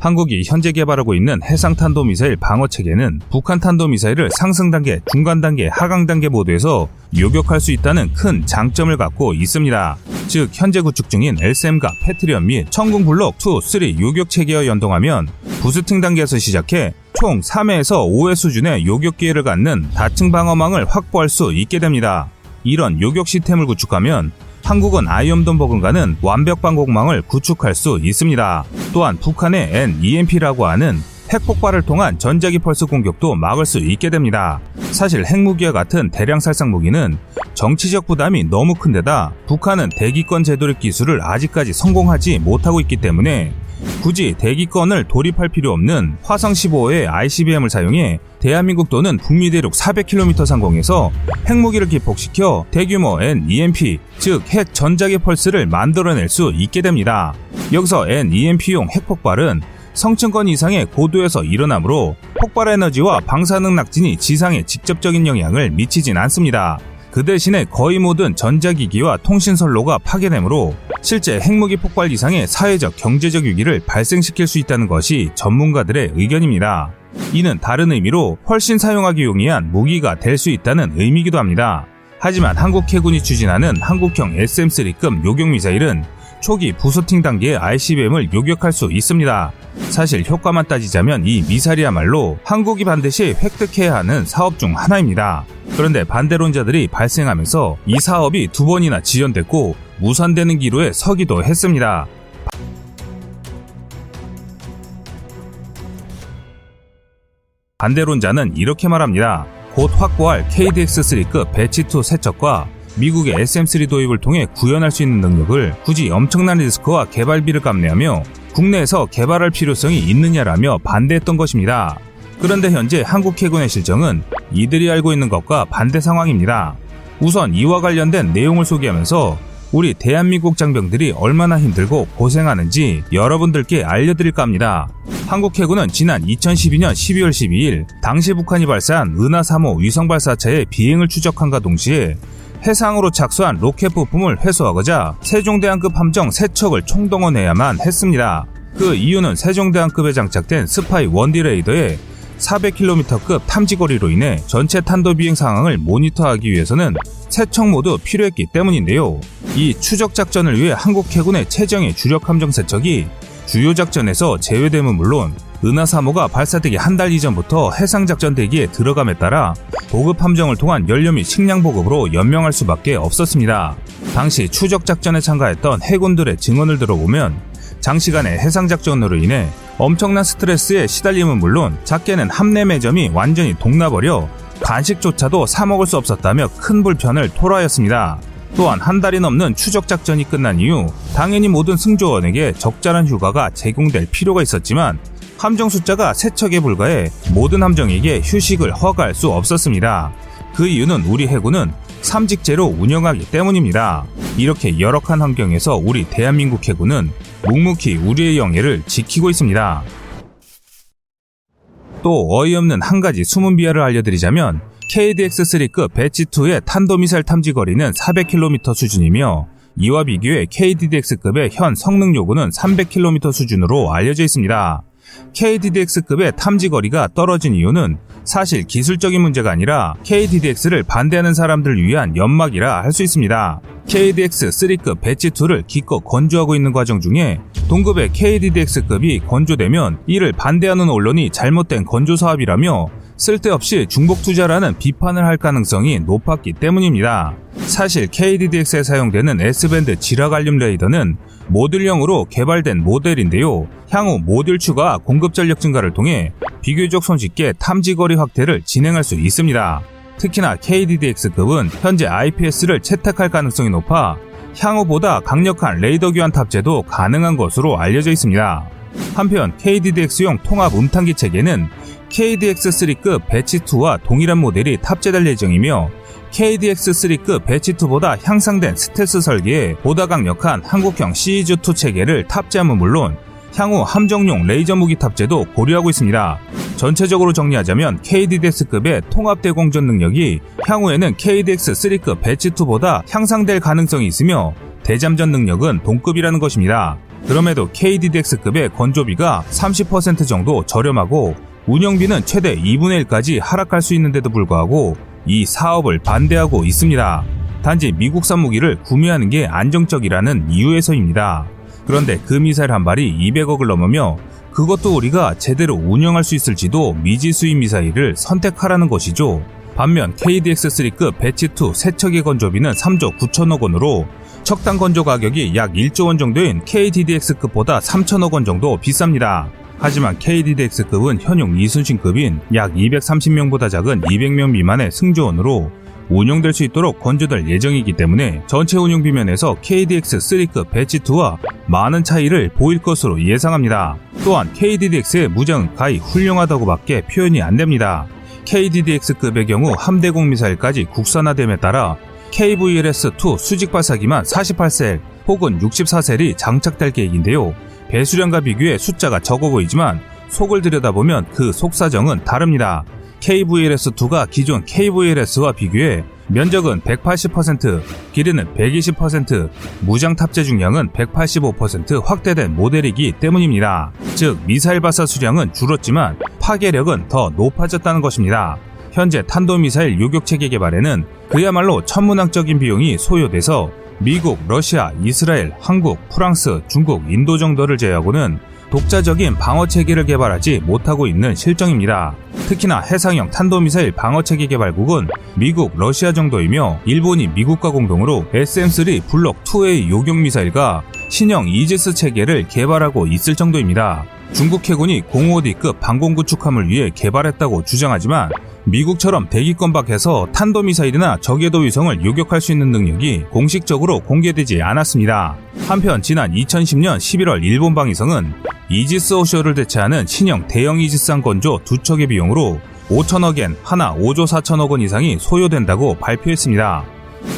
한국이 현재 개발하고 있는 해상 탄도 미사일 방어 체계는 북한 탄도 미사일을 상승 단계, 중간 단계, 하강 단계 모두에서 요격할 수 있다는 큰 장점을 갖고 있습니다. 즉 현재 구축 중인 LSM과 패트리언 및 천궁 블록 2, 3 요격 체계와 연동하면 부스팅 단계에서 시작해 총 3회에서 5회 수준의 요격 기회를 갖는 다층 방어망을 확보할 수 있게 됩니다. 이런 요격 시스템을 구축하면 한국은 아이엄돈 버금가는 완벽 방공망을 구축할 수 있습니다. 또한 북한의 NEMP라고 하는 핵폭발을 통한 전자기 펄스 공격도 막을 수 있게 됩니다. 사실 핵무기와 같은 대량 살상 무기는 정치적 부담이 너무 큰데다 북한은 대기권 제도력 기술을 아직까지 성공하지 못하고 있기 때문에 굳이 대기권을 돌입할 필요 없는 화성 15호의 ICBM을 사용해 대한민국 또는 북미 대륙 400km 상공에서 핵무기를 기폭시켜 대규모 NEMP, 즉 핵 전자기 펄스를 만들어낼 수 있게 됩니다. 여기서 NEMP용 핵폭발은 성층권 이상의 고도에서 일어나므로 폭발 에너지와 방사능 낙진이 지상에 직접적인 영향을 미치진 않습니다. 그 대신에 거의 모든 전자기기와 통신선로가 파괴되므로 실제 핵무기 폭발 이상의 사회적 경제적 위기를 발생시킬 수 있다는 것이 전문가들의 의견입니다. 이는 다른 의미로 훨씬 사용하기 용이한 무기가 될 수 있다는 의미이기도 합니다. 하지만 한국 해군이 추진하는 한국형 SM-3급 요격 미사일은 초기 부스팅 단계의 ICBM을 요격할 수 있습니다. 사실 효과만 따지자면 이 미사일이야말로 한국이 반드시 획득해야 하는 사업 중 하나입니다. 그런데 반대론자들이 발생하면서 이 사업이 두 번이나 지연됐고 무산되는 기로에 서기도 했습니다. 반대론자는 이렇게 말합니다. 곧 확보할 KDX-3급 배치2 세척과 미국의 SM3 도입을 통해 구현할 수 있는 능력을 굳이 엄청난 리스크와 개발비를 감내하며 국내에서 개발할 필요성이 있느냐라며 반대했던 것입니다. 그런데 현재 한국 해군의 실정은 이들이 알고 있는 것과 반대 상황입니다. 우선 이와 관련된 내용을 소개하면서 우리 대한민국 장병들이 얼마나 힘들고 고생하는지 여러분들께 알려드릴까 합니다. 한국 해군은 지난 2012년 12월 12일 당시 북한이 발사한 은하 3호 위성 발사체의 비행을 추적함과 동시에 해상으로 착수한 로켓 부품을 회수하고자 세종대왕급 함정 3척을 총동원해야만 했습니다. 그 이유는 세종대왕급에 장착된 SPY-1D 레이더의 400km급 탐지거리로 인해 전체 탄도 비행 상황을 모니터하기 위해서는 세 척 모두 필요했기 때문인데요. 이 추적 작전을 위해 한국 해군의 최정예 주력 함정 세 척이 주요 작전에서 제외됨은 물론 은하 3호가 발사되기 한 달 이전부터 해상작전 대기에 들어감에 따라 보급 함정을 통한 연료 및 식량 보급으로 연명할 수밖에 없었습니다. 당시 추적 작전에 참가했던 해군들의 증언을 들어보면 장시간의 해상작전으로 인해 엄청난 스트레스에 시달림은 물론 작게는 함내 매점이 완전히 동나버려 간식조차도 사 먹을 수 없었다며 큰 불편을 토로하였습니다. 또한 한 달이 넘는 추적 작전이 끝난 이후 당연히 모든 승조원에게 적절한 휴가가 제공될 필요가 있었지만 함정 숫자가 세척에 불과해 모든 함정에게 휴식을 허가할 수 없었습니다. 그 이유는 우리 해군은 삼직제로 운영하기 때문입니다. 이렇게 열악한 환경에서 우리 대한민국 해군은 묵묵히 우리의 영예를 지키고 있습니다. 또 어이없는 한 가지 숨은 비하를 알려드리자면 KDX-3급 배치2의 탄도미사일 탐지 거리는 400km 수준이며 이와 비교해 KDDX급의 현 성능 요구는 300km 수준으로 알려져 있습니다. KDDX급의 탐지 거리가 떨어진 이유는 사실 기술적인 문제가 아니라 KDDX를 반대하는 사람들을 위한 연막이라 할 수 있습니다. KDX 3급 배치2를 기껏 건조하고 있는 과정 중에 동급의 KDDX급이 건조되면 이를 반대하는 언론이 잘못된 건조 사업이라며 쓸데없이 중복 투자라는 비판을 할 가능성이 높았기 때문입니다. 사실 KDDX에 사용되는 S밴드 지락 알륨 레이더는 모듈형으로 개발된 모델인데요. 향후 모듈 추가 공급 전력 증가를 통해 비교적 손쉽게 탐지거리 확대를 진행할 수 있습니다. 특히나 KDDX급은 현재 IPS를 채택할 가능성이 높아 향후 보다 강력한 레이더 교환 탑재도 가능한 것으로 알려져 있습니다. 한편 KDDX용 통합 음탐기 체계는 KDX3급 Batch2와 동일한 모델이 탑재될 예정이며 KDX3급 Batch2보다 향상된 스텔스 설계에 보다 강력한 한국형 CIWS2 체계를 탑재함은 물론 향후 함정용 레이저 무기 탑재도 고려하고 있습니다. 전체적으로 정리하자면 KDDX급의 통합 대공전 능력이 향후에는 KDX3급 배치2보다 향상될 가능성이 있으며 대잠전 능력은 동급이라는 것입니다. 그럼에도 KDDX급의 건조비가 30% 정도 저렴하고 운영비는 최대 2분의 1까지 하락할 수 있는데도 불구하고 이 사업을 반대하고 있습니다. 단지 미국산 무기를 구매하는 게 안정적이라는 이유에서입니다. 그런데 그 미사일 한 발이 200억을 넘으며 그것도 우리가 제대로 운영할 수 있을지도 미지수인 미사일을 선택하라는 것이죠. 반면 KDX3급 배치2 세척의 건조비는 3조 9천억 원으로 척당 건조 가격이 약 1조 원 정도인 KDDX급보다 3천억 원 정도 비쌉니다. 하지만 KDDX급은 현용 이순신급인 약 230명보다 작은 200명 미만의 승조원으로 운용될 수 있도록 건조될 예정이기 때문에 전체 운용비 면에서 KDX3급 배치2와 많은 차이를 보일 것으로 예상합니다. 또한 KDDX의 무장은 가히 훌륭하다고밖에 표현이 안 됩니다. KDDX급의 경우 함대공 미사일까지 국산화됨에 따라 KVLS-2 수직 발사기만 48셀 혹은 64셀이 장착될 계획인데요. 배수량과 비교해 숫자가 적어 보이지만 속을 들여다보면 그 속사정은 다릅니다. KVLS2가 기존 KVLS와 비교해 면적은 180%, 길이는 120%, 무장 탑재 중량은 185% 확대된 모델이기 때문입니다. 즉, 미사일 발사 수량은 줄었지만 파괴력은 더 높아졌다는 것입니다. 현재 탄도미사일 요격체계 개발에는 그야말로 천문학적인 비용이 소요돼서 미국, 러시아, 이스라엘, 한국, 프랑스, 중국, 인도 정도를 제외하고는 독자적인 방어 체계를 개발하지 못하고 있는 실정입니다. 특히나 해상형 탄도미사일 방어 체계 개발국은 미국, 러시아 정도이며 일본이 미국과 공동으로 SM-3 블록 2A 요격 미사일과 신형 이지스 체계를 개발하고 있을 정도입니다. 중국 해군이 05D급 방공구축함을 위해 개발했다고 주장하지만 미국처럼 대기권 밖에서 탄도미사일이나 저궤도 위성을 요격할 수 있는 능력이 공식적으로 공개되지 않았습니다. 한편 지난 2010년 11월 일본 방위성은 이지스 오쇼를 대체하는 신형 대형 이지스함 건조 두 척의 비용으로 5천억엔 하나 5조 4천억 원 이상이 소요된다고 발표했습니다.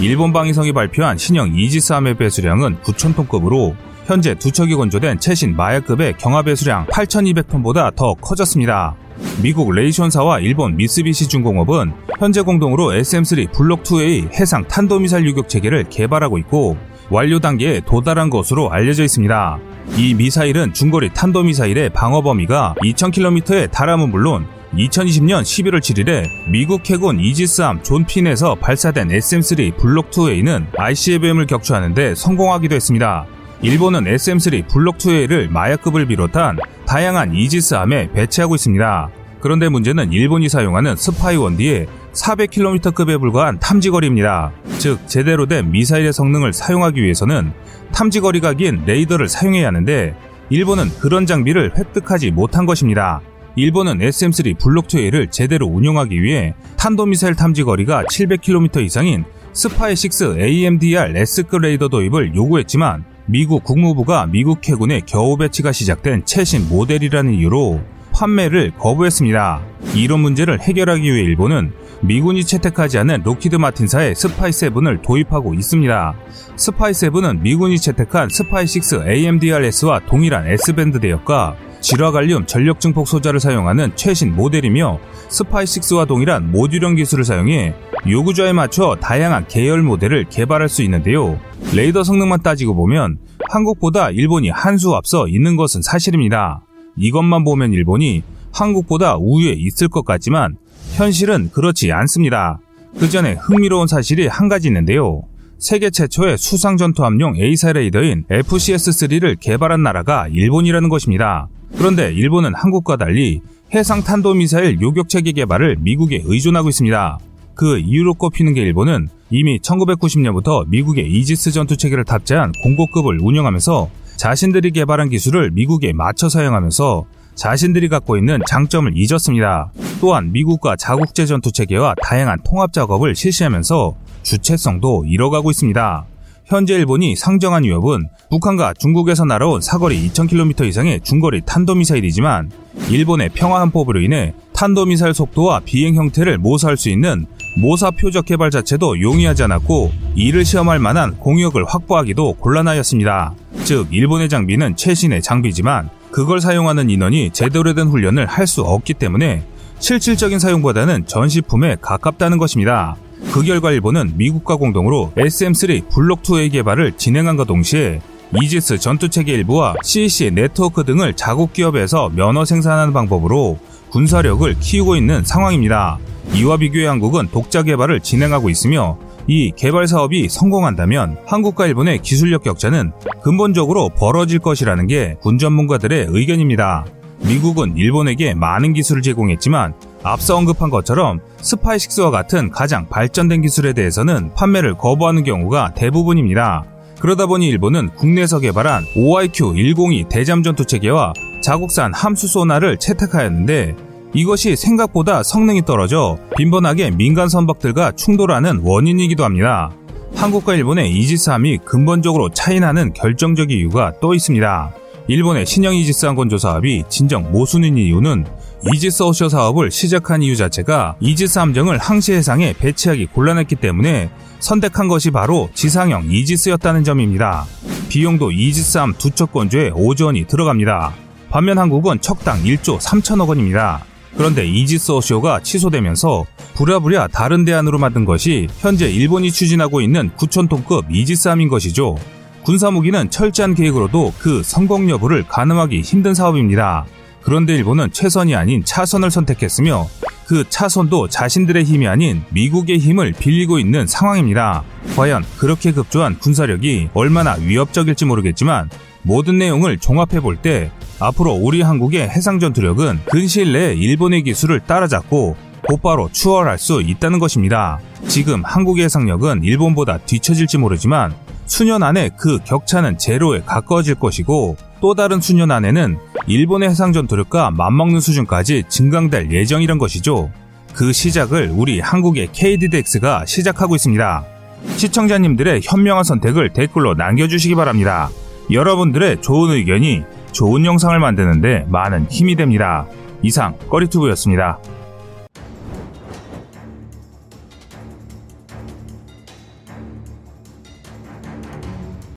일본 방위성이 발표한 신형 이지스 함의 배수량은 9천톤급으로 현재 두 척이 건조된 최신 마약급의 경하 배수량 8,200톤보다 더 커졌습니다. 미국 레이션사와 일본 미쓰비시 중공업은 현재 공동으로 SM3 블록2A 해상 탄도미사일 유격 체계를 개발하고 있고 완료 단계에 도달한 것으로 알려져 있습니다. 이 미사일은 중거리 탄도미사일의 방어 범위가 2,000km에 달함은 물론 2020년 11월 7일에 미국 해군 이지스함 존핀에서 발사된 SM3 블록2A는 ICBM을 격추하는데 성공하기도 했습니다. 일본은 SM3 블록2A를 마약급을 비롯한 다양한 이지스함에 배치하고 있습니다. 그런데 문제는 일본이 사용하는 스파이 원디의 400km급에 불과한 탐지거리입니다. 즉, 제대로 된 미사일의 성능을 사용하기 위해서는 탐지거리가 긴 레이더를 사용해야 하는데, 일본은 그런 장비를 획득하지 못한 것입니다. 일본은 SM3 Block2A를 제대로 운용하기 위해 탄도미사일 탐지거리가 700km 이상인 SPY6 AMDR S급 레이더 도입을 요구했지만 미국 국무부가 미국 해군의 겨우 배치가 시작된 최신 모델이라는 이유로 판매를 거부했습니다. 이런 문제를 해결하기 위해 일본은 미군이 채택하지 않은 록히드 마틴사의 SPY7을 도입하고 있습니다. SPY7은 미군이 채택한 스파이 6 AMDRS와 동일한 S밴드 대역과 질화갈륨 전력 증폭 소자를 사용하는 최신 모델이며 SPY6와 동일한 모듈형 기술을 사용해 요구자에 맞춰 다양한 계열 모델을 개발할 수 있는데요. 레이더 성능만 따지고 보면 한국보다 일본이 한 수 앞서 있는 것은 사실입니다. 이것만 보면 일본이 한국보다 우위에 있을 것 같지만 현실은 그렇지 않습니다. 그 전에 흥미로운 사실이 한 가지 있는데요. 세계 최초의 수상 전투함용 AESA 레이더인 FCS-3를 개발한 나라가 일본이라는 것입니다. 그런데 일본은 한국과 달리 해상 탄도미사일 요격 체계 개발을 미국에 의존하고 있습니다. 그 이유로 꼽히는 게 일본은 이미 1990년부터 미국의 이지스 전투 체계를 탑재한 공고급을 운영하면서 자신들이 개발한 기술을 미국에 맞춰 사용하면서 자신들이 갖고 있는 장점을 잃었습니다. 또한 미국과 자국제 전투 체계와 다양한 통합 작업을 실시하면서 주체성도 잃어가고 있습니다. 현재 일본이 상정한 위협은 북한과 중국에서 날아온 사거리 2000km 이상의 중거리 탄도미사일이지만 일본의 평화헌법으로 인해 탄도미사일 속도와 비행 형태를 모사할 수 있는 모사 표적 개발 자체도 용이하지 않았고 이를 시험할 만한 공역을 확보하기도 곤란하였습니다. 즉 일본의 장비는 최신의 장비지만 그걸 사용하는 인원이 제대로 된 훈련을 할 수 없기 때문에 실질적인 사용보다는 전시품에 가깝다는 것입니다. 그 결과 일본은 미국과 공동으로 SM3 블록2A 개발을 진행한과 동시에 이지스 전투체계 일부와 CC 네트워크 등을 자국 기업에서 면허 생산하는 방법으로 군사력을 키우고 있는 상황입니다. 이와 비교해 한국은 독자 개발을 진행하고 있으며 이 개발 사업이 성공한다면 한국과 일본의 기술력 격차는 근본적으로 벌어질 것이라는 게 군 전문가들의 의견입니다. 미국은 일본에게 많은 기술을 제공했지만 앞서 언급한 것처럼 스파이식스와 같은 가장 발전된 기술에 대해서는 판매를 거부하는 경우가 대부분입니다. 그러다 보니 일본은 국내에서 개발한 OIQ-102 대잠 전투 체계와 자국산 함수 소나를 채택하였는데 이것이 생각보다 성능이 떨어져 빈번하게 민간 선박들과 충돌하는 원인이기도 합니다. 한국과 일본의 이지스함이 근본적으로 차이나는 결정적 이유가 또 있습니다. 일본의 신형 이지스함 건조 사업이 진정 모순인 이유는 이지스 어쇼어 사업을 시작한 이유 자체가 이지스 함정을 항시 해상에 배치하기 곤란했기 때문에 선택한 것이 바로 지상형 이지스였다는 점입니다. 비용도 이지스함 두 척 건조에 5조 원이 들어갑니다. 반면 한국은 척당 1조 3천억 원입니다. 그런데 이지스 어쇼어가 취소되면서 부랴부랴 다른 대안으로 만든 것이 현재 일본이 추진하고 있는 9천톤급 이지스함인 것이죠. 군사무기는 철저한 계획으로도 그 성공 여부를 가늠하기 힘든 사업입니다. 그런데 일본은 최선이 아닌 차선을 선택했으며 그 차선도 자신들의 힘이 아닌 미국의 힘을 빌리고 있는 상황입니다. 과연 그렇게 급조한 군사력이 얼마나 위협적일지 모르겠지만 모든 내용을 종합해 볼 때 앞으로 우리 한국의 해상 전투력은 근시일 내에 일본의 기술을 따라잡고 곧바로 추월할 수 있다는 것입니다. 지금 한국의 해상력은 일본보다 뒤처질지 모르지만 수년 안에 그 격차는 제로에 가까워질 것이고 또 다른 수년 안에는 일본의 해상 전투력과 맞먹는 수준까지 증강될 예정이란 것이죠. 그 시작을 우리 한국의 KDDX가 시작하고 있습니다. 시청자님들의 현명한 선택을 댓글로 남겨주시기 바랍니다. 여러분들의 좋은 의견이 좋은 영상을 만드는데 많은 힘이 됩니다. 이상 꺼리투브였습니다.